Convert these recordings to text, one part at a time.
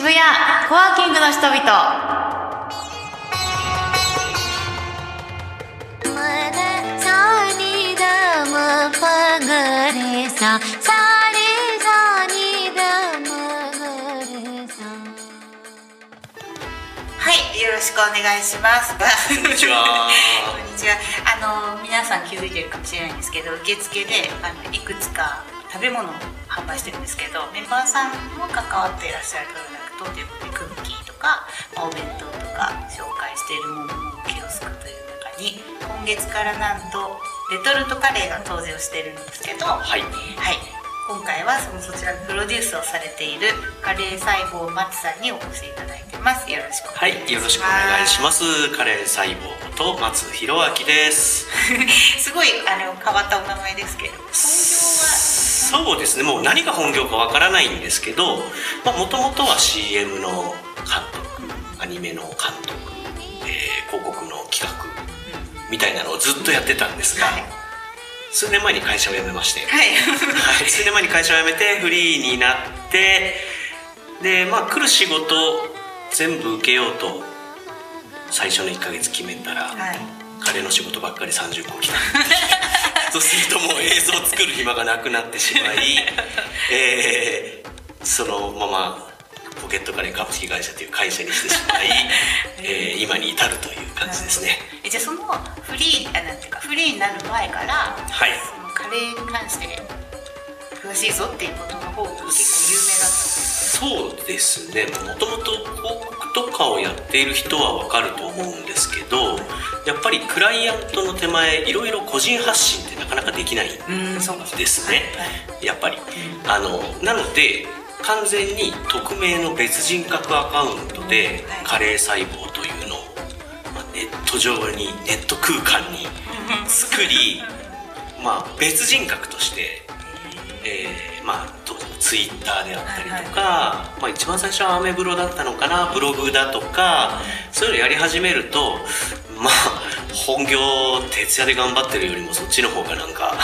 渋谷コワーキングの人々はい、よろしくお願いします。こんにちは こんにちは。あの皆さん気づいてるかもしれないんですけど、受付であのいくつか食べ物を販売してるんですけど、メンバーさんも関わっていらっしゃるプロダクトということでクッキーとか、まあお弁当とか紹介しているもののキオスクという中に今月からなんとレトルトカレーが登場してるんですけど、はいはい、今回はそのそちらのプロデュースをされているカレー細胞松さんにお越しいただいてます。よろしくおはい願いします。よろしくお願いしますカレー細胞と松弘明ですす。すごいあの変わったお名前ですけど、本そうですね。もう何が本業かわからないんですけどもともとは CM の監督アニメの監督、えー広告の企画みたいなのをずっとやってたんですが、業は、はい、数年前に会社を辞めまして、はい、はい、数年前に会社を辞めてフリーになってでまあ来る仕事全部受けようと最初の1ヶ月決めたら、はいカレーの仕事ばっかり30個来た。そうするともう映像を作る暇がなくなってしまい、えーそのままポケットカレー株式会社という会社にしてしまい、えー今に至るという感じですね。えじゃあそのフリーあなんていうかフリーになる前から、はい。そのカレーに関して詳しいぞっていうことの方が結構有名だったんですそうですね。もともと広告とかをやっている人は分かると思うんですけどやっぱりクライアントの手前いろいろ個人発信ってなかなかできないですね。はいやっぱり。あのなので完全に匿名の別人格アカウントではいカレー細胞というのを、まあネット上にネット空間に作りまあ別人格としてえーまあツイッターであったりとか、まあ、一番最初はアメブロだったのかなブログだとかそういうのやり始めるとまあ本業徹夜で頑張ってるよりもそっちの方がなんか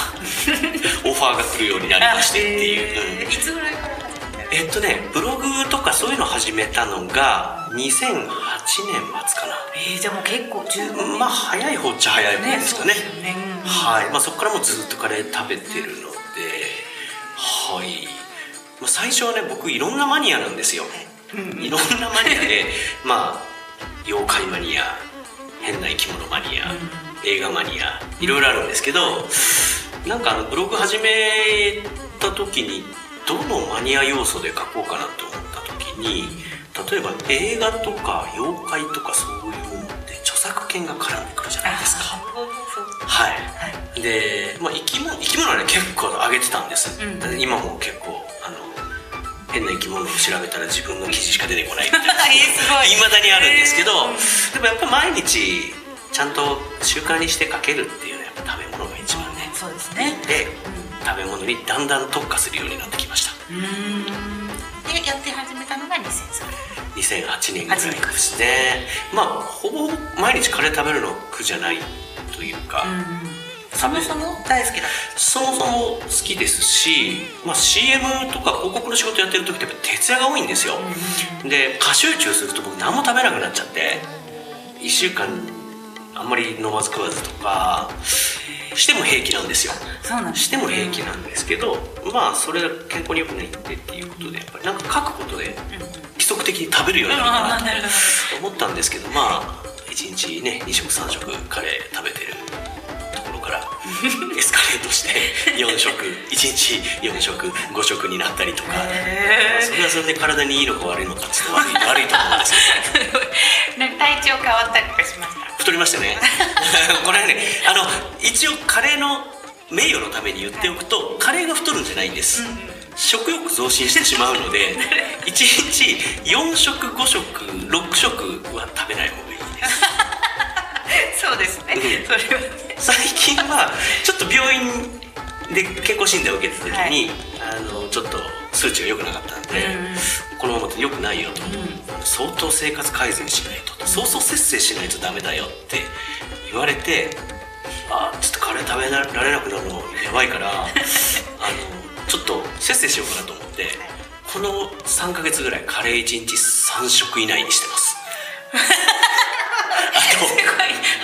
オファーが来るようになりましてっていう、うん。いつぐらいから始めたえっとねブログとかそういうの始めたのが2008年末かな。えー、じゃあもう結構15年。まあ早い方っちゃ早い方ですかね。ねうん。はい、まあ、そこからもうずっとカレー食べてるのではい、まあ、最初はね僕いろんなマニアなんですよ、いろんなマニアで まあ妖怪マニア変な生き物マニア、映画マニアいろいろあるんですけどなんかあのブログ始めた時にどのマニア要素で書こうかなと思った時に例えば映画とか妖怪とかそういうものって著作権が絡んでくるじゃないですかはい、で、まあ、生き物生き物はね結構上げてたんです、うん。今も結構あの変な生き物を調べたら自分の記事しか出てこないいま だにあるんですけど、でもやっぱ毎日ちゃんと習慣にして書けるっていうのはやっぱ食べ物が一番ねそうですね。で食べ物にだんだん特化するようになってきました。うーん。でやって始めたのが2003 2008年ぐらいですね。まあほぼ毎日カレー食べるの苦じゃないというか、そもそも大好きだ。っそもそも好きですし、まあ、CM とか広告の仕事やってる時ってやっぱ徹夜が多いんですよ、で過集中すると僕何も食べなくなっちゃって1週間あんまり飲まず食わずとかしても平気なんですよ。たそうなんですしても平気なんですけど、まあそれが健康に良くないってっていうことでやっぱりなんか書くことで規則的に食べるようになるかなと思ったんですけどまあ1日ね2食3食カレー食べてるところから エスカレートして4食 1日4食5食になったりとか。へー。それはそれで体にいいのか悪いのかっていうと悪い悪いと思うんですけど なんか体調変わったりとかしました？太りましたね。これねあの一応カレーの名誉のために言っておくとカレーが太るんじゃないんです、食欲増進してしまうので1日4食5食6食は食べない方がいい そうですね。うん。それはね。最近はちょっと病院で健康診断を受けた時に、あのちょっと数値が良くなかったんで、うんこのままだと良くないよと、相当生活改善しないと相当節制しないとダメだよって言われてあちょっとカレー食べられなくなるのやばいから あのちょっと節制しようかなと思ってこの3か月ぐらいカレー1日3食以内にしてます。あ と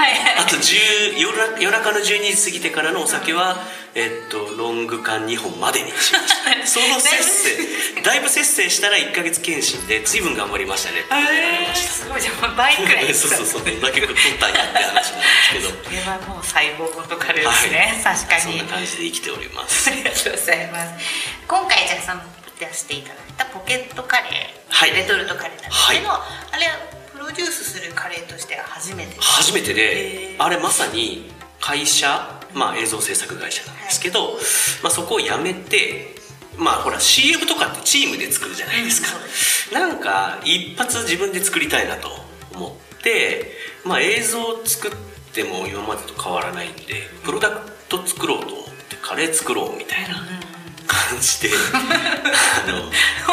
はいはい。あと10夜な夜中の12時過ぎてからのお酒は、えっと、ロング缶2本までにしました。その節制。だいぶ節制したら1か月検診で随分頑張りましたね。えー、すごい。じゃん倍くらい。そうそうそう。どんだけ取ったんやって話なんですけど。これはもう細胞ごとカレーですね、確かに。そんな感じで生きております。ありがとうございます。今回じゃあその出していただいたポケットカレー、はい。レトルトカレーなんですけど、はあれプロデュースするカレーとしては初めて。初めてへでー。あれまさに会社、まあ、映像制作会社なんですけど、まあ、そこを辞めてまあほら CM とかってチームで作るじゃないですか、うんなんか一発自分で作りたいなと思って、まあ、映像を作っても今までと変わらないんでプロダクト作ろうと思ってカレー作ろうみたいな感じであの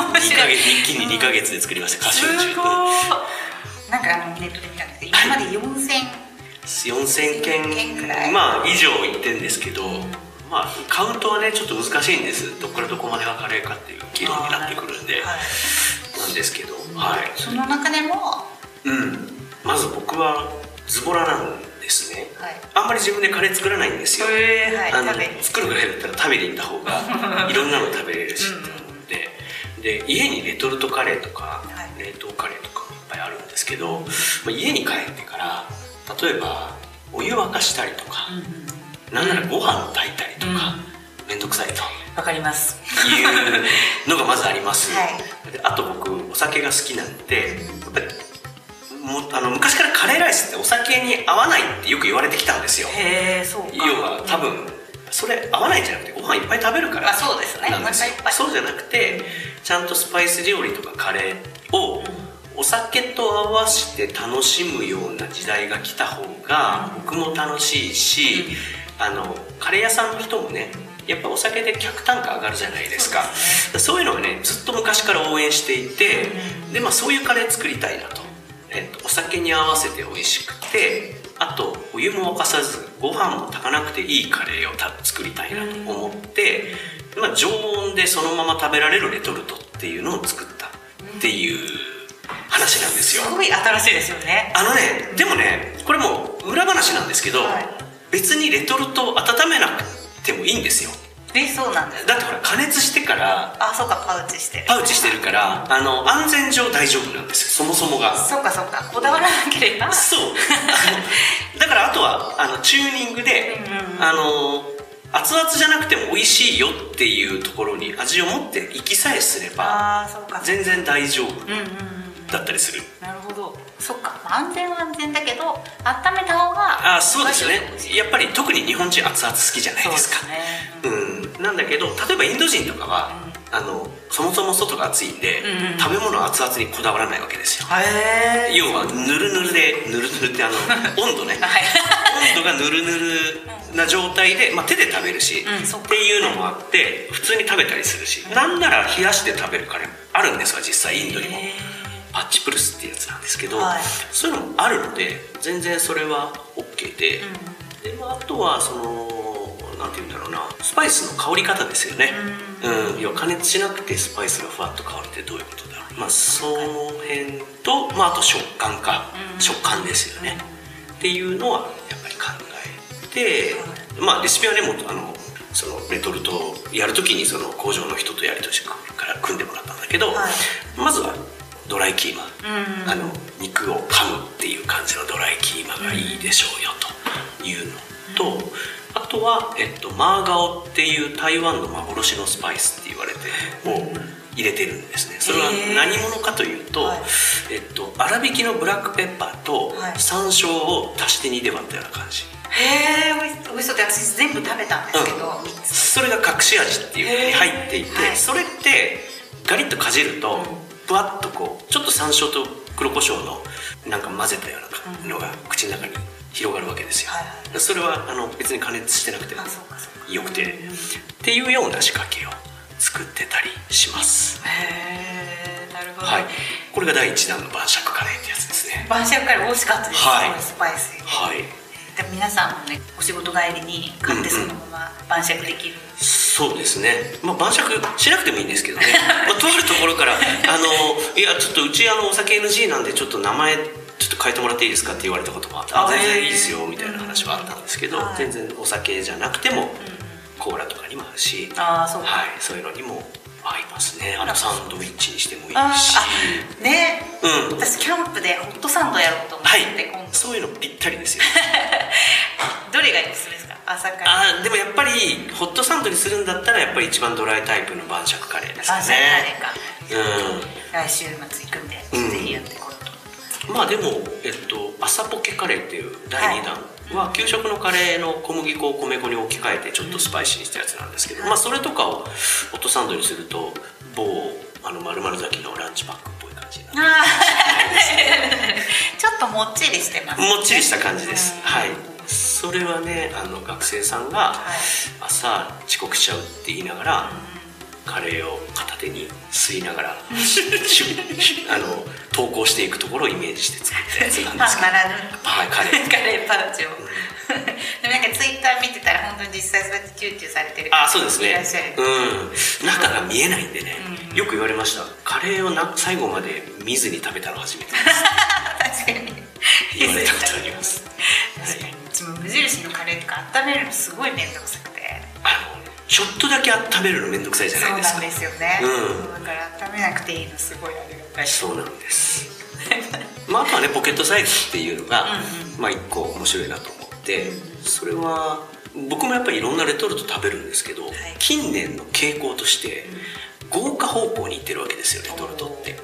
2面白いヶ月一気に2ヶ月で作りました歌す手中ごいなんかあのネットで見たんですけど今まで4000 4000件まあ以上行ってるんですけど、まあカウントはねちょっと難しいんです。どこからどこまでがカレーかっていう議論になってくるんで。はい。なんですけどはい。その中でも？うん。まず僕はズボラなんですね。はい。あんまり自分でカレー作らないんですよ、へー。はいあの作るぐらいだったら食べに行った方が いろんなの食べれるしって思ってで家にレトルトカレーとか、はい。冷凍カレーとかぱいあるんですけど、まあ、家に帰ってから例えばお湯沸かしたりとか、なんならご飯を炊いたりとか、めんどくさいと。わかります。いうのがまずあります、はい。であと僕お酒が好きなんでやっぱりもうあの昔からカレーライスってお酒に合わないってよく言われてきたんですよ。へえそうか。要は多分それ合わないんじゃなくてご飯いっぱい食べるからあそうですねいっぱい。そうじゃなくてちゃんとスパイス料理とかカレーをお酒と合わせて楽しむような時代が来た方が僕も楽しいしあのカレー屋さんの人もねやっぱお酒で客単価上がるじゃないですか。そういうのをねずっと昔から応援していてで、まあ、そういうカレー作りたいなと。えっと、お酒に合わせて美味しくてあとお湯も沸かさずご飯も炊かなくていいカレーをた作りたいなと思って、まあ、常温でそのまま食べられるレトルトっていうのを作ったっていう話なんですよ。すごい新しいですよね。あのねでもねこれもう裏話なんですけど、はい。別にレトルトを温めなくてもいいんですよ。えそうなんですだってほら加熱してからあそうかパウチして。パウチしてるからあの安全上大丈夫なんですよ。そもそもが。そうかそうか。こだわらなければ。そう。だからあとはあのチューニングで、あの熱々じゃなくても美味しいよっていうところに味を持っていきさえすればああそうか。全然大丈夫。うんうんうんだったりする、なるほど。そっか。安全は安全だけど温めた方があそうですね。やっぱり特に日本人熱々好きじゃないですか。そうですね。うん、なんだけど例えばインド人とかは、あのそもそも外が熱いんで、うんうん食べ物熱々にこだわらないわけですよ。へえ要はぬるぬるでぬるぬるってあの 温度ね。はい。温度がぬるぬるな状態で、まあ、手で食べるし、うんっていうのもあって普通に食べたりするし、なんなら冷やして食べるカレーもあるんですわ実際インドにもへパッチプルスっていうやつなんですけど、はい。そういうのもあるので全然それは OK で,、でまあ、あとはそのなんて言うんだろうなスパイスの香り方ですよね。うん、要は加熱しなくてスパイスがふわっと香るってどういうことだろう。まあその辺と、まあ、あと食感か、食感ですよね。っていうのはやっぱり考えて、まあレシピはねもうあのそのレトルトをやるときにその工場の人とやりとしから組んでもらったんだけど、はい。まずはドライキーマ、うん。あの肉を噛むっていう感じのドライキーマがいいでしょうよというのと、あとは、えっと、マーガオっていう台湾の幻のスパイスって言われてを入れてるんですね。それは何者かというと、はい。えっと、粗挽きのブラックペッパーとはい。山椒を足して2で割ったような感じ。へえ美味し美味しそう。って私全部食べたんですけど、うん。それが隠し味っていうのに入っていて、はい。それってガリッとかじるとふわっとこうちょっと山椒と黒胡椒のなんか混ぜたようなのが口の中に広がるわけですよ、はいはそれはあの別に加熱してなくてあそうかそうか。よくてっていうような仕掛けを作ってたりします。へえなるほど、はい。これが第1弾の晩酌カレーってやつですね。晩酌カレー美味しかったです、はい。すごいスパイスはいでも皆さんもねお仕事帰りに買ってそのまま晩酌できる、そうですね、まあ、晩酌しなくてもいいんですけどね、まあ、とあるところから「あのいやちょっとうちあのお酒 NG なんでちょっと名前ちょっと変えてもらっていいですか?」って言われたこともあってああ全然いいですよみたいな話はあったんですけど、はい。全然お酒じゃなくてもコーラとかにも合うし、ああそうか、はい、そういうのにも合いますね。あのサンドイッチにしてもいいあしね。うん。私キャンプでホットサンドやろうと思って、はい。そういうのぴったりですよ。どれがいいですか朝から。あーでもやっぱりホットサンドにするんだったらやっぱり一番ドライタイプの晩酌カレーですか晩酌カレねーか。うん。来週末行くんで、うんぜひやっていこうとまあでも、えっと、朝ポケカレーっていう第2弾は給食のカレーの小麦粉を米粉に置き換えてちょっとスパイシーにしたやつなんですけど、まあそれとかをホットサンドにすると某あの丸々咲きのランチパックっぽい感じになちょっともっちりしてます、もっちりした感じです。うん。はい。それはねあの学生さんがはい。朝遅刻しちゃうって言いながら、カレーを片手に吸いながら あの投稿していくところをイメージして作ったやつなんですけど。はいカレー。カレーパウチを。でもなんかツイッター見てたら本当に実際そうやってチューチューされてるあそうですね。うん。中が見えないんでね、うん。よく言われました。カレーをな最後まで見ずに食べたの初めてです。確かに。言われたことあります。確かに。うちも無印のカレーとか温めるのすごい面倒くさくちょっとだけ温めるのめんどくさいじゃそうないですか。なんですよね、うん。だから温めなくていいのすごいありがたいそうなんです。まああとはねポケットサイズっていうのが、うんまあ一個面白いなと思ってそれは僕もやっぱりいろんなレトルト食べるんですけど、い。近年の傾向として豪華方向に行ってるわけですよレトルトって、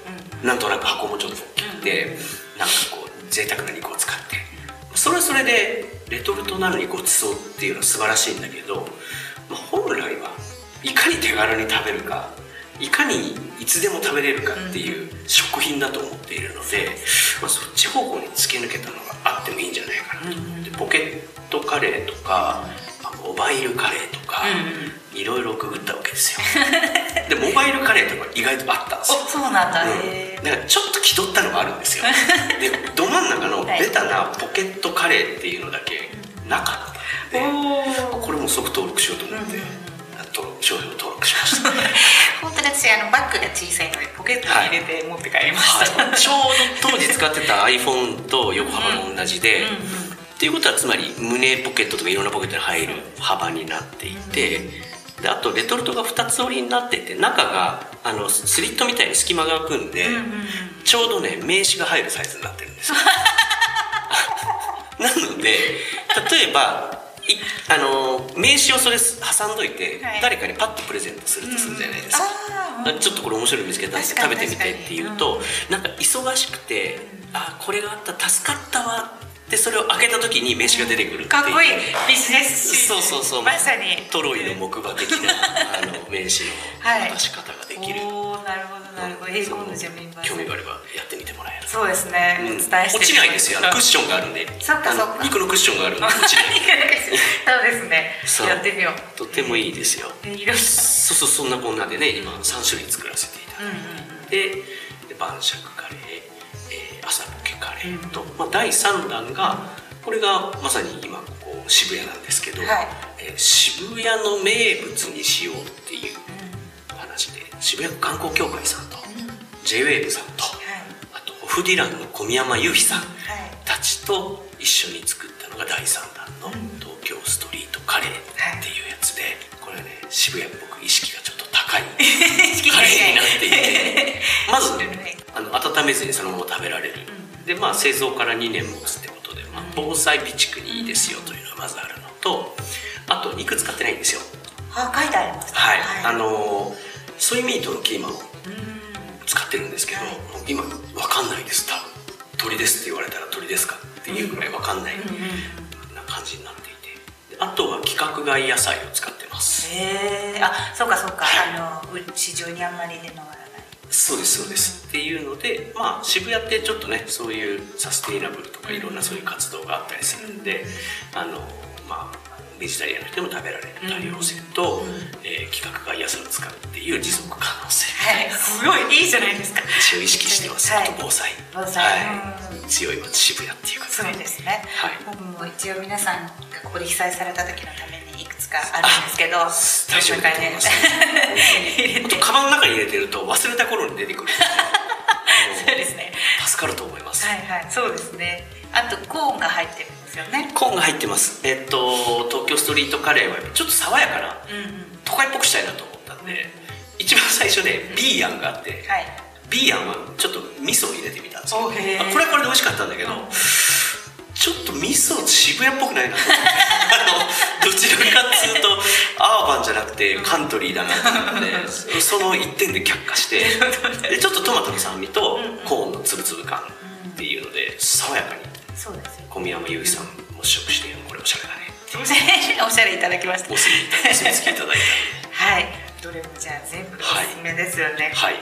なんとなく箱もちょっと大きくて、なんかこう贅沢な肉を使って。それはそれでレトルトなのにごちそうっていうのは素晴らしいんだけど、まあ、本来はいかに手軽に食べるかいかにいつでも食べれるかっていう食品だと思っているので、まあ、そっち方向に突き抜けたのがあってもいいんじゃないかなと思って、ポケットカレーとか、まあモバイルカレーとか、いろいろググったわけですよ。でモバイルカレーとか意外とあったんですよ。おそうなんだ、うん。へだからちょっと気取ったのがあるんですよ。でど真ん中のベタなポケットカレーっていうのだけなかったー。んでおこれも即登録しようと思って、登録商標登録しました。本当に私あのバッグが小さいのでポケットに入れて持って帰りました、はい。ちょうど当時使ってた iPhone と横幅が同じで、うんうんっていうことはつまり胸ポケットとかいろんなポケットに入る幅になっていてであとレトルトが2つ折りになってて中があのスリットみたいに隙間が空くんで、うんうんうん。ちょうどね名刺が入るサイズになってるんですよ なので例えばいあの名刺をそれ挟んどいて、はい。誰かにパッとプレゼントするとするじゃないですか、あーちょっとこれ面白いの見つけたんで食べてみてって言うと、なんか忙しくて「あこれがあった助かったわ」ってそれを開けた時に名刺が出てくるっていう。かっこいい。ビジネスシーンそうそうそう。まさに。トロイの木馬的な名刺の渡し方ができる、おおなるほどなるほど。えー今度じゃあメンバ興味があればやってみてもらえる。そうですね、うん。落ちないですよ。クッショョンがあるんで。そっかそっか。肉のクッションがあるんで 落ちない。そうですね。やってみよう。とてもいいですよ。そうそうそんなこんなでね今3種類作らせていただいて、でで晩酌カレー、えー朝ポケカレーと、まあ、第3弾がこれがまさに今ここ渋谷なんですけど、はいえー渋谷の名物にしようっていう話で渋谷観光協会さんと、JWAVE さんと、あとオフディランの小宮山雄飛さんはい。たちと一緒に作ったのが第3弾の東京ストリートカレーっていうやつでこれね渋谷っぽく意識がちょっと高い カレーになっていてまずあの温めずにそのまま食べられる。でまあ製造から2年持つってことで、まあ、防災備蓄にいいですよというのがまずあるのとあと肉使ってないんですよ。あ書いてありましたはい、あのーソイミートのキーマをうん使ってるんですけど、はい今わかんないです。多分鳥ですって言われたら鳥ですかっていうぐらいわかんない、うんうんな感じになっていて。であとは規格外野菜を使ってます。へえあそうかそうか、はい。あのう市場にあんまり出回らない。そうですそうです。っていうのでまあ渋谷ってちょっとねそういうサステイナブルとかいろんなそういう活動があったりするんであのまあベジタリアンの人でも食べられる多様性と、えー規格外野菜を使うっていう持続可能性。はい。すごいいいじゃないですか。一応意識してます、はい。あと防災。防災。はい、強い街渋谷っていうことそうですね、はい。僕も一応皆さんがここで被災された時のためにいくつかあるんですけど大丈夫だと思います。入れて本当カバンの中に入れてると忘れた頃に出てくるあ そうですね。の助かると思います、はいはい。そうですね。あとコーンが入ってる。んですよね。コーンが入ってます。えっと東京ストリートカレーはちょっと爽やかな都会っぽくしたいなと思ったんで一番最初ねビーアンがあってはい。ビーアンはちょっと味噌を入れてみたんですよ。これはこれで美味しかったんだけど、ちょっと味噌渋谷っぽくないなと思って。あのどちらかっつうと アーバンじゃなくてカントリーだなと思ってそ その一点で却下して でちょっとトマトの酸味とコーンのつぶつぶ感っていうので爽やかにそうですよ小宮山由依さんも試食してこれおしゃれだね。おしゃれ。おしゃれいただきました。お墨付きいただいはい。どれもじゃあ全部おすすめですよね。たはい。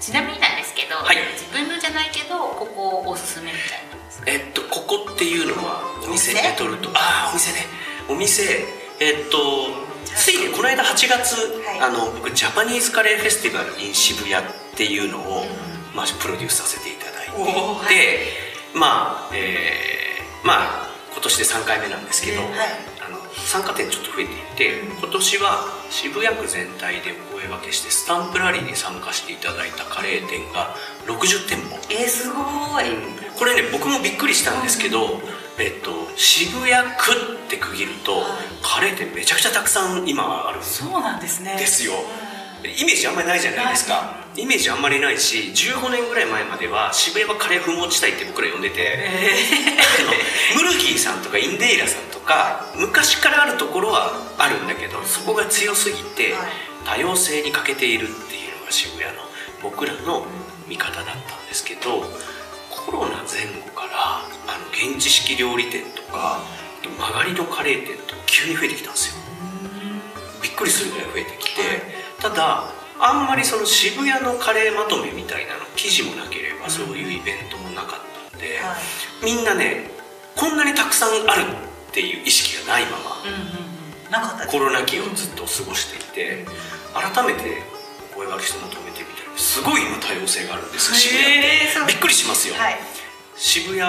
ちなみになんですけど、はい。自分のじゃないけどここおすすめみたいなえっとここっていうのはお店お店レトルトああお店ね。お店えっとついにこの間8月、はい。あの僕ジャパニーズカレーフェスティバル in 渋谷っていうのを、まあ、プロデュースさせていただいてはい。まあえーまあ今年で3回目なんですけど、えーはい。あの参加店ちょっと増えていて、今年は渋谷区全体でお声掛けしてスタンプラリーに参加していただいたカレー店が60店舗。えー、すごい、これね僕もびっくりしたんですけど、えっと、渋谷区って区切ると、カレー店めちゃくちゃたくさん今あるんそうなんですね。ですよ。イメージあんまりないじゃないですか。イメージあんまりないし15年ぐらい前までは渋谷はカレー不毛地帯って僕ら呼んでて、あのムルギーさんとかインデイラさんとか昔からあるところはあるんだけどそこが強すぎてはい。多様性に欠けているっていうのが渋谷の僕らの見方だったんですけどコロナ前後あの現地式料理店とか曲がりのカレー店とか急に増えてきたんですよ。びっくりするぐらい増えてきて、ただあんまりその渋谷のカレーまとめみたいなの記事もなければそういうイベントもなかったんで、はい。みんなねこんなにたくさんあるっていう意識がないままコロナ期をずっと過ごしていて改めてお声掛けして求めてみたらすごい今多様性があるんです渋谷って、びっくりしますよ、はい渋谷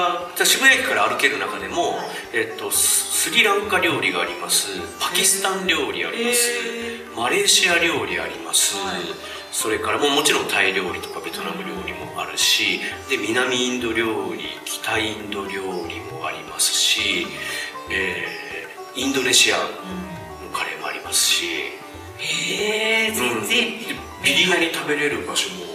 渋谷駅から歩ける中でも、えっと、ススリランカ料理があります。パキスタン料理あります、へマレーシア料理あります、はい。それからもうもちろんタイ料理とかベトナム料理もあるしで南インド料理北インド料理もありますし、えーインドネシアのカレーもありますし、へえ全然、うん。ビリヤニ食べれる場所も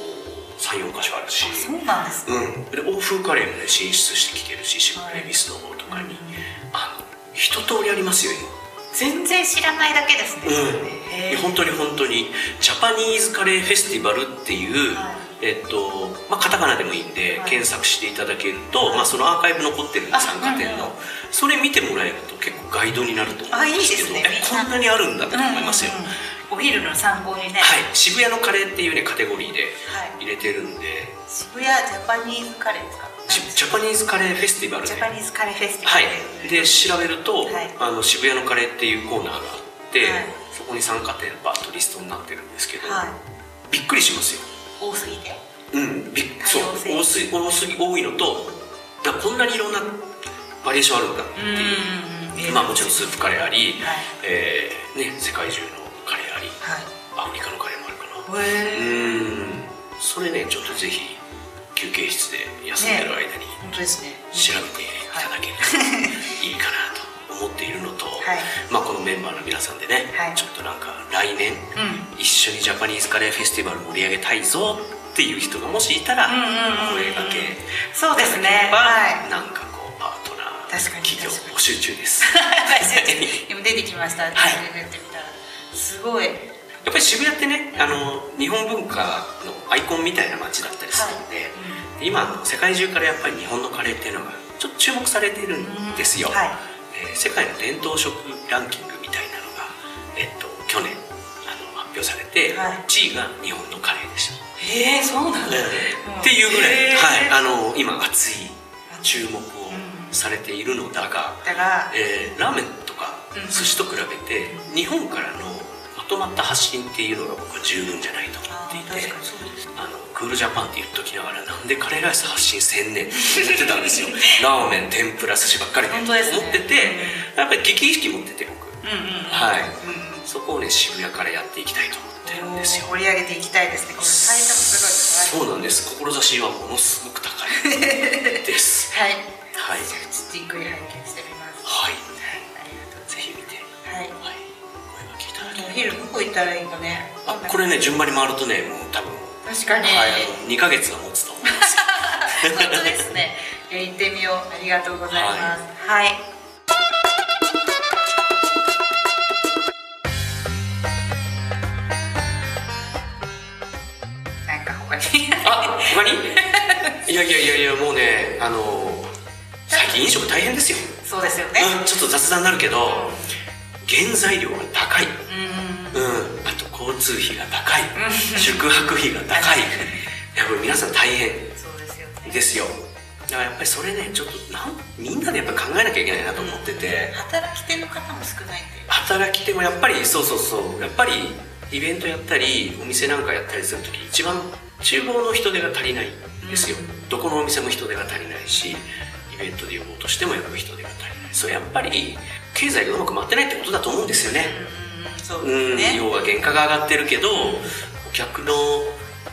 34箇所あるしそうなんですね、うん、で欧風カレーもね進出してきてるし渋谷恵比寿の方とかに、あの一通りありますよ全然知らないだけですね、今、うん、本当に本当にジャパニーズカレーフェスティバルっていう、はい。えっとまあ、カタカナでもいいんで、はい。検索していただけると、まあ、そのアーカイブ残ってるんであ参加店の、うんうん。それ見てもらえると結構ガイドになると思うんですけどあいいですね。えこんなにあるんだって思いますよ、うんうんうんお昼の参考にね、はい。渋谷のカレーっていうねカテゴリーではい。入れてるんで、渋谷ジャパニーズカレーですか？ジジャパニーズカレーフェスティバルでジャパニーズカレーフェスティバはルい、で調べると、はい。あの渋谷のカレーっていうコーナーがあって、はい。そこに参加店バッとリストになってるんですけど、はい。びっくりしますよ。多すぎて？うん。びっそう。多すぎ多すぎ多いのとだこんなにいろんなバリエーションあるんだっていう、まあもちろんスープカレーあり、はい。えーね、世界中のうんそれねちょっとぜひ休憩室で休んでる間に本当ですね。調べていただけるといいかなと思っているのと、はい。まあ、このメンバーの皆さんでね、はい。ちょっとなんか来年、うん。一緒にジャパニーズカレーフェスティバル盛り上げたいぞっていう人がもしいたら、声掛けそうですね。はい。なんかこうパートナー企業募集中 です。今出てきました、はい。出てみたら。すごいやっぱり渋谷ってねあの日本文化のアイコンみたいな街だったりするので、今世界中からやっぱり日本のカレーっていうのがちょっと注目されてるんですよ、うん。はい。えー世界の伝統食ランキングみたいなのが、えっと、去年あの発表されて、はい。1位が日本のカレーでした。へえそうなんだ、っていうぐらい、はい、あの今熱い注目をされているのだが、だがえーラーメンとかうん。寿司と比べて日本からのまとまった発信っていうのが僕は十分じゃないと思っていてあのクールジャパンって言っときながらなんでカレーライス発信せんねんって思ってたんですよ。ラーメン天ぷら寿司ばっかりで思っててやっぱり危機意識持ってて僕。うんうんはい。うんそこをね渋谷からやっていきたいと思ってるんですよ。盛り上げていきたいですね。この最初もすごいそうなんです。志はものすごく高いです。はい。はい。じっくり拝見してみます。はい。ありがとうぜひ見て。はい。はいお昼どこ行ったらいいかね。あこれね順番に回るとねもう多分確かに、はいあの2ヶ月は持つと思いますよ。本当ですね。えー行ってみよう。ありがとうございます。はい、なんか他に？あ他に？いやいやいやいやもうねあの最近飲食大変ですよ、そうですよね。うん、ちょっと雑談になるけど原材料が交通費が高い。宿泊費が高い。やっぱり皆さん大変。ですよだからやっぱりそれねちょっとなんみんなでやっぱり考えなきゃいけないなと思ってて。働き手の方も少ないんで働き手もやっぱりそうそうそう。やっぱりイベントやったりお店なんかやったりする時一番厨房の人手が足りないんですよ、どこのお店も人手が足りないしイベントで呼ぼうとしてもやっぱり人手が足りない。それやっぱり経済がうまく回ってないってことだと思うんですよね、うんそうですね。要は原価が上がってるけどお客の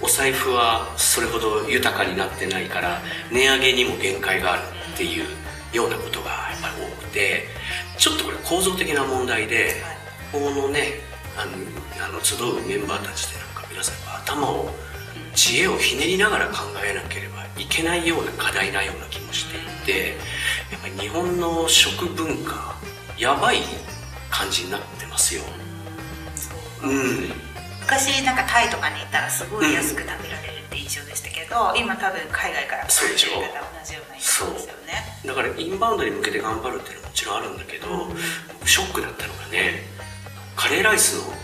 お財布はそれほど豊かになってないから値上げにも限界があるっていうようなことがやっぱり多くてちょっとこれ構造的な問題でこのねあのあの集うメンバーたちでなんか皆さん頭を知恵をひねりながら考えなければいけないような課題なような気もしていてやっぱり日本の食文化やばい感じになってますよ。う。ん。昔なんかタイとかに行ったらすごい安く食べられるって印象でしたけど、今多分海外から来てる方同じような印象ですよね。だからインバウンドに向けて頑張るっていうのはもちろんあるんだけど、僕ショックだったのがねカレーライスのやっ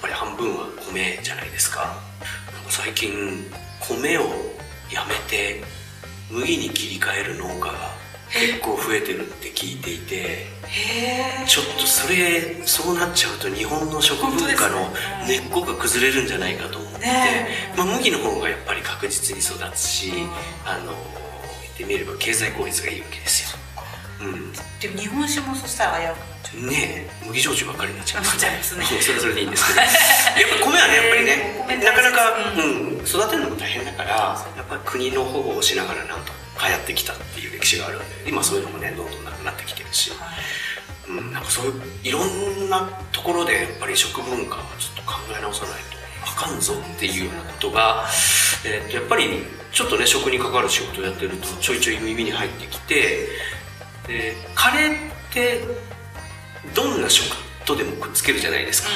ぱり半分は米じゃないですか最近米をやめて麦に切り替える農家が結構増えてるって聞いていてちょっとそれそうなっちゃうと日本の食文化の根っこが崩れるんじゃないかと思って、ねまあ、麦の方がやっぱり確実に育つし、あの言ってみれば経済効率がいいわけですよ、うん、でも日本酒もそしたら危うくなっちゃう。ねえ麦焼酎ばっかりになっちゃいますそれはそれでいいんですけど。やっぱ米はねやっぱりね米なかなか、ううん、育てるのも大変だからやっぱり国の保護をしながらなんとかやってきたっていう歴史があるんで今そういうのもねどんどんなくなってきてるし、うん、なんかそういういろんなところでやっぱり食文化はちょっと考え直さないとあかんぞっていうようなことが、えーとやっぱりちょっとね食に関わる仕事をやってるとちょいちょい耳に入ってきてでカレーってどんな食とでもくっつけるじゃないですか、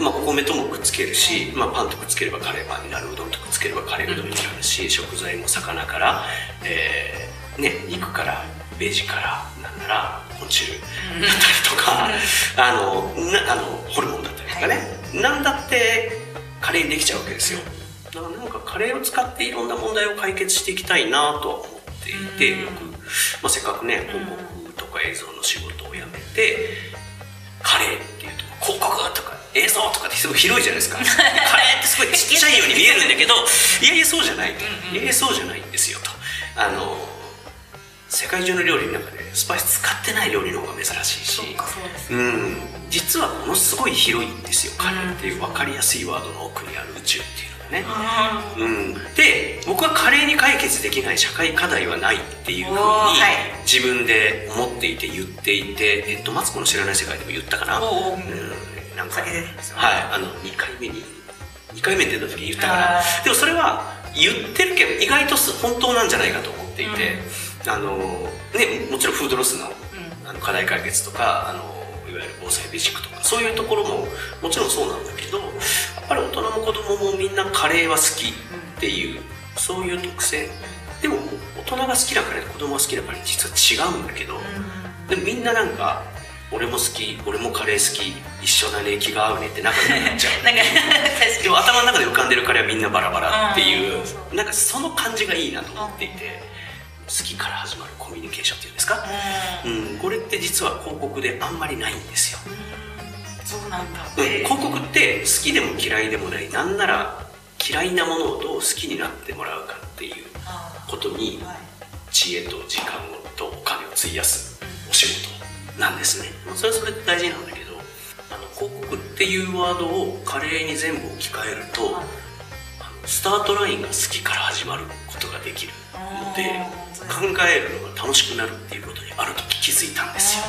まあ、お米ともくっつけるし、まあ、パンとくっつければカレーパンになるうどんとくっつければカレーうどんになるし、食材も魚から、えーね、肉からベジからなんなら昆虫だったりとか、あのなあのホルモンだったりとかね、なんだってカレーにできちゃうわけですよ。だからなんかカレーを使っていろんな問題を解決していきたいなとは思っていて、よく、まあ、せっかくね広告とか映像の仕事を辞めてカレーっていうと広告とか映像とかってすごい広いじゃないですか。カレーってすごいちっちゃいように見えるんだけど いやいやそうじゃない。といやいやそうじゃないんですよと。あの世界中の料理の中でスパイス使ってない料理の方が珍しいし。そうん。実はものすごい広いんですよ。カレーっていう分かりやすいワードの奥にある宇宙っていうのがね。うん、で僕はカレーに解決できない社会課題はないっていうふうに自分で思っていて言っていて、えっと、マツコの知らない世界でも言ったかな、うん、なんかねはい。あの2回目に2回目に出た時に言ったから。でもそれは言ってるけど意外とす本当なんじゃないかと思っていて、あのねもちろんフードロスのあの課題解決とかあのいわゆる防災備蓄とかそういうところももちろんそうなんだけどやっぱり大人も子供もみんなカレーは好きっていう、そういう特性。でも大人が好きなカレーと子供が好きなカレー実は違うんだけど、でもみんななんか俺も好き俺もカレー好き一緒だね気が合うねって仲良くなっちゃう。なんか確でも頭の中で浮かんでるカレーはみんなバラバラっていううん。なんかその感じがいいなと思っていて好きから始まるコミュニケーションっていうんですか、うん。うん、これって実は広告であんまりないんですよ、そうなんだ。うん、広告って好きでも嫌いでもない。なんなら嫌いなものをどう好きになってもらうかっていうあことに知恵と時間とお金を費やすお仕事なんですね。まあそれはそれで大事なんだけどあの広告っていうワードを華麗に全部置き換えるとはい。あのスタートラインが好きから始まることができるのであ考えるのが楽しくなるっていうことにある時気づいたんですよ。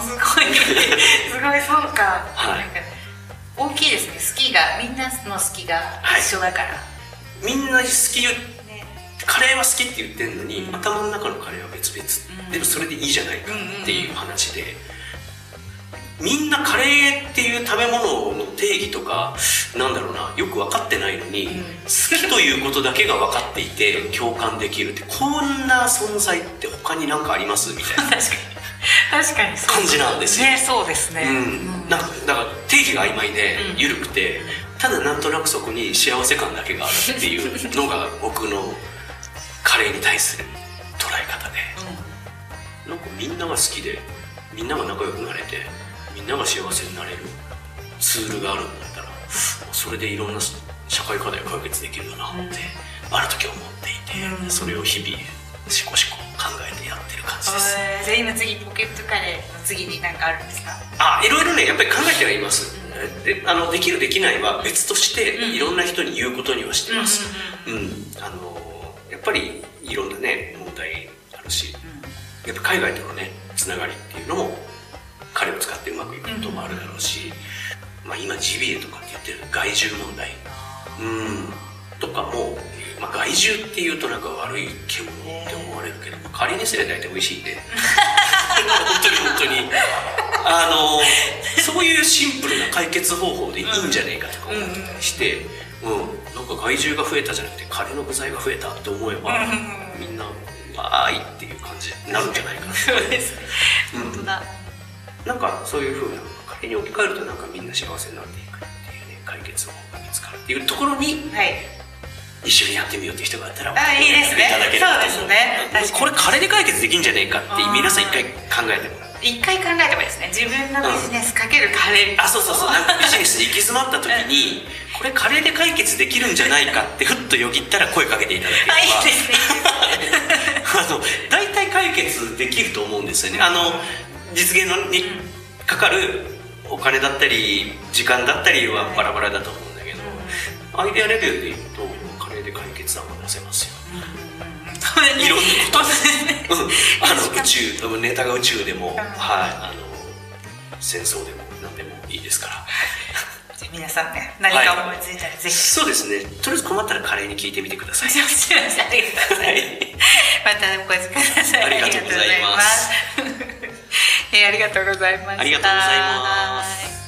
すごい。すごいそうか,、はい。大きいですね。好きがみんなの好きが一緒だから、みんな好きカレーは好きって言ってるのに、うん。頭の中のカレーは別々、う。んでもそれでいいじゃないかっていう話で、みんなカレーっていう食べ物の定義とかなんだろうなよく分かってないのに、ん。好きということだけが分かっていて共感できるってこんな存在って他に何かありますみたいな。確かに。確かにそう。感じなんですよ。ねそうですね、うん、なんかだから定義が曖昧でうん。緩くて、ただなんとなくそこに幸せ感だけがあるっていうのが僕のカレーに対するみんなが好きでみんなが仲良くなれてみんなが幸せになれるツールがあるんだったらそれでいろんな社会課題を解決できるよなって、ある時思っていて、うん。それを日々しこしこ考えてやってる感じです。えー。じゃあ今次ポケットカレーの次に何かあるんですか？あいろいろねやっぱり考えてはいます。であのできるできないは別としてうん。いろんな人に言うことにはしてます。うん、あのやっぱりいろんなね問題あるしやっぱ海外とのねつながりっていうのも彼を使ってうまくいくこともあるだろうし、まあ、今ジビエとかって言ってる害獣問題。うん。とかも、まあ、害獣っていうとなんか悪い獣って思われるけど、まあ、仮にすれば大体美味しいんで。本当に本当に。あのそういうシンプルな解決方法でいいんじゃねえかとか思ったりして、うんなんか害獣が増えたじゃなくてカレーの具材が増えたって思えば、うん。みんなわーいっていう感じになるんじゃないかな。そうですね。うん。本当だ。なんかそういうふうなカレーに置き換えるとなんかみんな幸せになっていくっていうね解決法が見つかるっていうところにはい。一緒にやってみようっていう人がいたらあいいですね。いただけそうですね。これカレーで解決できんじゃねえかって皆さん一回考えてもらう。一回考えてもいいですね。自分のビジネスかけるカレーあそうそうそう。なんかビジネスで行き詰まった時にこれカレーで解決できるんじゃないかってふっとよぎったら声かけていただければ。あいいですねあの大体解決できると思うんですよね。あの実現のにかかるお金だったり時間だったりはバラバラだと思うんだけど、アイデアレベルで言うとカレーで解決案は出せますよ。そうですねいろんなこと。あの宇宙ネタが宇宙でも、んはいあの戦争でも何でもいいですから皆さんね何か思いついたらぜひ。そうですね。とりあえず困ったらカレーに聞いてみてください。ありがとうございます。またお越しください。ありがとうございます。ありがとうございます。えーありがとうございました。ありがとうございます